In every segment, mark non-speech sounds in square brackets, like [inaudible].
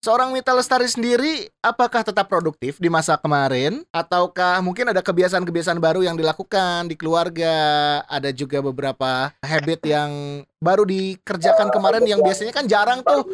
seorang Mita Lestari sendiri apakah tetap produktif di masa kemarin? Ataukah mungkin ada kebiasaan-kebiasaan baru yang dilakukan di keluarga, ada juga beberapa habit yang baru dikerjakan kemarin yang biasanya kan jarang tuh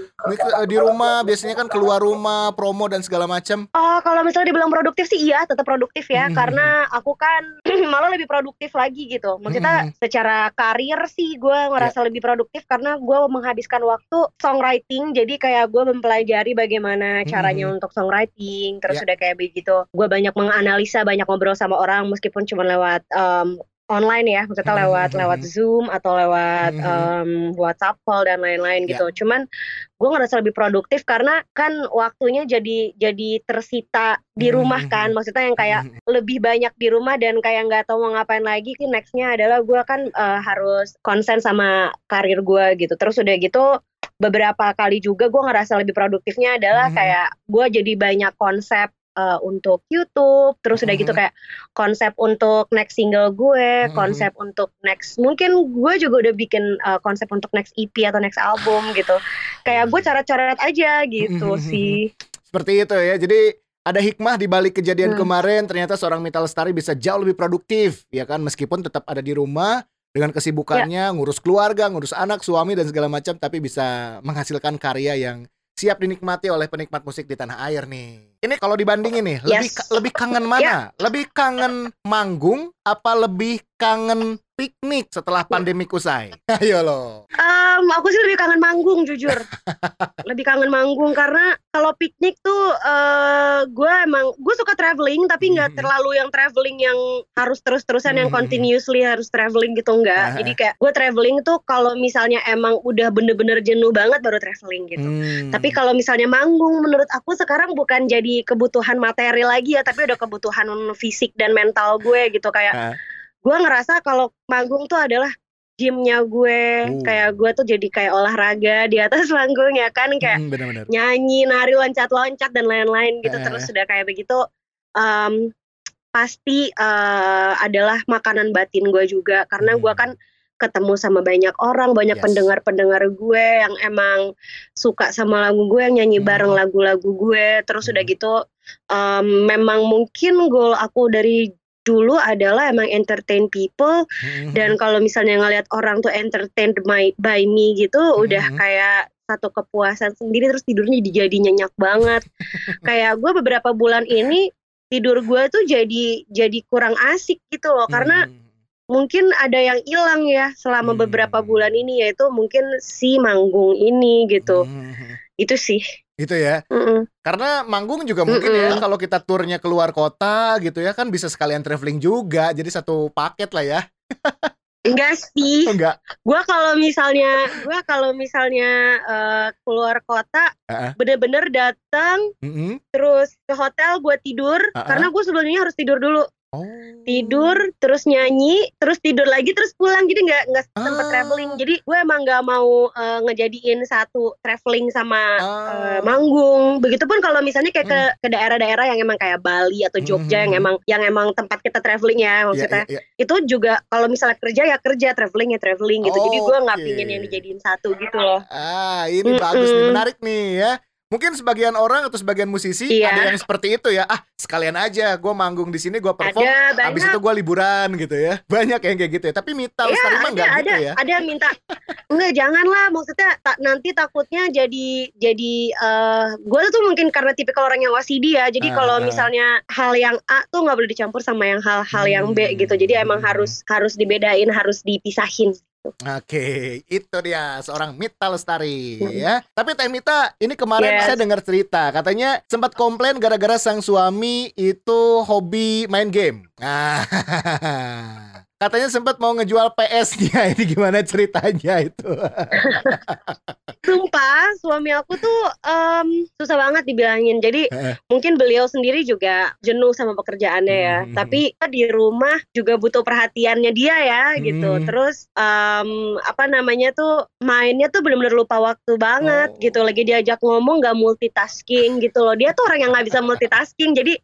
di rumah biasanya kan keluar rumah promo dan segala macam. Oh kalau misalnya dibilang produktif sih iya tetap produktif ya hmm. karena aku kan [clears throat] malah lebih produktif lagi gitu. Maksudnya hmm. secara karir sih gue ngerasa yeah. lebih produktif karena gue menghabiskan waktu songwriting jadi kayak gue mempelajari bagaimana caranya hmm. untuk songwriting terus yeah. udah kayak begitu gue banyak menganalisa banyak ngobrol sama orang meskipun cuma lewat um, online ya, maksudnya hmm, lewat hmm, lewat hmm. Zoom atau lewat um, WhatsApp call dan lain-lain yeah. gitu. Cuman gue ngerasa lebih produktif karena kan waktunya jadi jadi tersita di rumah kan, maksudnya yang kayak lebih banyak di rumah dan kayak nggak tahu mau ngapain lagi. Nextnya adalah gue kan uh, harus konsen sama karir gue gitu. Terus udah gitu beberapa kali juga gue ngerasa lebih produktifnya adalah kayak gue jadi banyak konsep uh, untuk YouTube, terus udah gitu mm-hmm. kayak konsep untuk next single gue, mm-hmm. konsep untuk next mungkin gue juga udah bikin uh, konsep untuk next EP atau next album gitu. Kayak gue coret-coret aja gitu mm-hmm. sih. Seperti itu ya. Jadi ada hikmah di balik kejadian hmm. kemarin ternyata seorang Mita Lestari bisa jauh lebih produktif ya kan meskipun tetap ada di rumah dengan kesibukannya ya. ngurus keluarga, ngurus anak, suami dan segala macam tapi bisa menghasilkan karya yang siap dinikmati oleh penikmat musik di tanah air nih. Ini kalau dibandingin nih, yes. lebih lebih kangen mana? Yeah. Lebih kangen manggung apa lebih kangen piknik setelah pandemi usai? [laughs] Ayo lo. Um, aku sih lebih kangen manggung jujur. [laughs] lebih kangen manggung karena kalau piknik tuh uh, gue emang gue suka traveling tapi nggak hmm. terlalu yang traveling yang harus terus-terusan hmm. yang continuously harus traveling gitu enggak. Uh. Jadi kayak gue traveling tuh kalau misalnya emang udah bener-bener jenuh banget baru traveling gitu. Hmm. Tapi kalau misalnya manggung menurut aku sekarang bukan jadi kebutuhan materi lagi ya tapi udah kebutuhan fisik dan mental gue gitu kayak uh gue ngerasa kalau manggung tuh adalah gymnya gue uh. kayak gue tuh jadi kayak olahraga di atas [laughs] panggung ya kan kayak hmm, bener -bener. nyanyi nari loncat-loncat dan lain-lain gitu eh. terus sudah kayak begitu um, pasti uh, adalah makanan batin gue juga karena hmm. gue kan ketemu sama banyak orang banyak pendengar-pendengar gue yang emang suka sama lagu gue yang nyanyi hmm. bareng lagu-lagu gue terus hmm. udah gitu um, memang mungkin goal aku dari dulu adalah emang entertain people mm-hmm. dan kalau misalnya ngelihat orang tuh entertained by, by me gitu mm-hmm. udah kayak satu kepuasan sendiri terus tidurnya jadi nyenyak banget [laughs] kayak gue beberapa bulan ini tidur gue tuh jadi jadi kurang asik gitu loh karena mm-hmm. Mungkin ada yang hilang ya selama mm-hmm. beberapa bulan ini yaitu mungkin si manggung ini gitu mm-hmm. itu sih gitu ya. Mm-mm. Karena manggung juga mungkin Mm-mm. ya kalau kita turnya keluar kota gitu ya kan bisa sekalian traveling juga. Jadi satu paket lah ya. Enggak sih. Enggak. Gua kalau misalnya gua kalau misalnya uh, keluar kota uh-uh. bener-bener datang mm-hmm. terus ke hotel gue tidur uh-uh. karena gue sebelumnya harus tidur dulu. Oh. Tidur, terus nyanyi, terus tidur lagi, terus pulang. Jadi nggak nggak ah. sempat traveling. Jadi gue emang nggak mau uh, ngejadiin satu traveling sama ah. uh, manggung. Begitupun kalau misalnya kayak hmm. ke ke daerah-daerah yang emang kayak Bali atau Jogja hmm. yang emang yang emang tempat kita traveling ya iya, maksudnya. Yeah, yeah, yeah. Itu juga kalau misalnya kerja ya kerja, traveling ya traveling gitu. Oh, Jadi gue nggak okay. pingin yang dijadiin satu gitu loh. Ah, ini mm -mm. bagus nih, menarik nih ya. Mungkin sebagian orang atau sebagian musisi iya. ada yang seperti itu ya. Ah, sekalian aja gue manggung di sini, gue perform, ada, habis itu gue liburan gitu ya. Banyak yang kayak gitu ya. Tapi Mita iya, ada, enggak ada, gitu ya. Ada yang minta, enggak janganlah. Maksudnya tak, nanti takutnya jadi jadi uh, eh, gue tuh mungkin karena tipikal orang yang OCD ya. Jadi uh, kalau ah. misalnya hal yang A tuh nggak boleh dicampur sama yang hal-hal hmm. yang B gitu. Jadi emang harus harus dibedain, harus dipisahin. Oke, itu dia seorang Mita Lestari ya. Tapi Teh Mita, ini kemarin yes. saya dengar cerita, katanya sempat komplain gara-gara sang suami itu hobi main game. Nah, [laughs] Katanya sempat mau ngejual PS-nya. [laughs] Ini gimana ceritanya itu? [laughs] Sumpah, suami aku tuh um, susah banget dibilangin. Jadi mungkin beliau sendiri juga jenuh sama pekerjaannya ya. Hmm. Tapi di rumah juga butuh perhatiannya dia ya gitu. Hmm. Terus um, apa namanya tuh mainnya tuh benar-benar lupa waktu banget oh. gitu. Lagi diajak ngomong gak multitasking gitu loh. Dia tuh orang yang nggak bisa multitasking. Jadi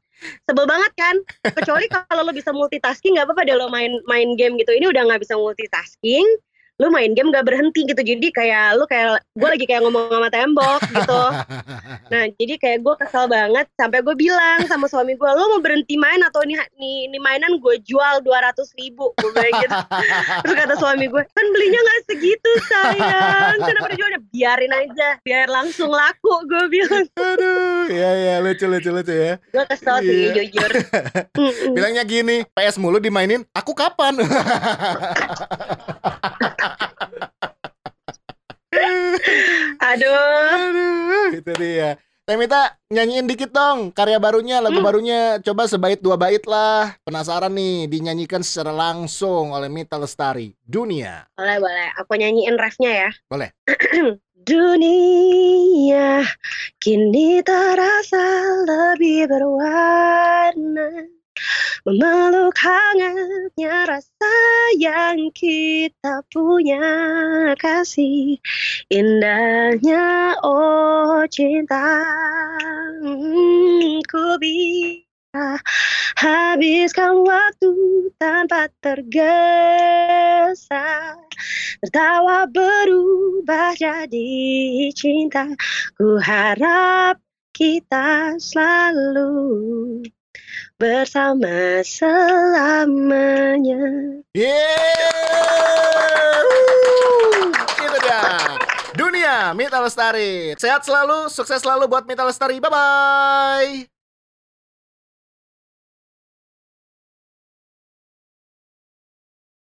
sebel banget kan? Kecuali kalau lo bisa multitasking nggak apa-apa deh lo main main game gitu. Ini udah nggak bisa multitasking lu main game gak berhenti gitu. Jadi kayak lu kayak gue lagi kayak ngomong sama tembok gitu. Nah jadi kayak gue kesel banget sampai gue bilang sama suami gue lu mau berhenti main atau ini nih ini mainan gue jual dua ratus ribu gue gitu. Terus kata suami gue kan belinya nggak segitu kenapa dijualnya biarin aja biar langsung laku gue bilang Aduh, ya ya lucu lucu lucu ya. gue kesel sih Iya. jujur. [laughs] Bilangnya gini, PS mulu dimainin, aku kapan? [laughs] aduh Aduh, itu dia. Temita nyanyiin dikit dong karya barunya, lagu Hmm. barunya. Coba sebait dua bait lah. Penasaran nih dinyanyikan secara langsung oleh Mita Lestari. Dunia. boleh boleh aku nyanyiin refnya ya Boleh. [clears throat] Dunia kini terasa lebih berwarna Memeluk hangatnya rasa yang kita punya kasih. Indahnya oh cinta Hmm, Ku bisa habiskan waktu tanpa tergesa. Tertawa berubah jadi cinta. Ku harap kita selalu bersama selamanya Yeah! Itu dia. Dunia Mita Lestari. Sehat selalu, sukses selalu buat Mita Lestari. Bye bye.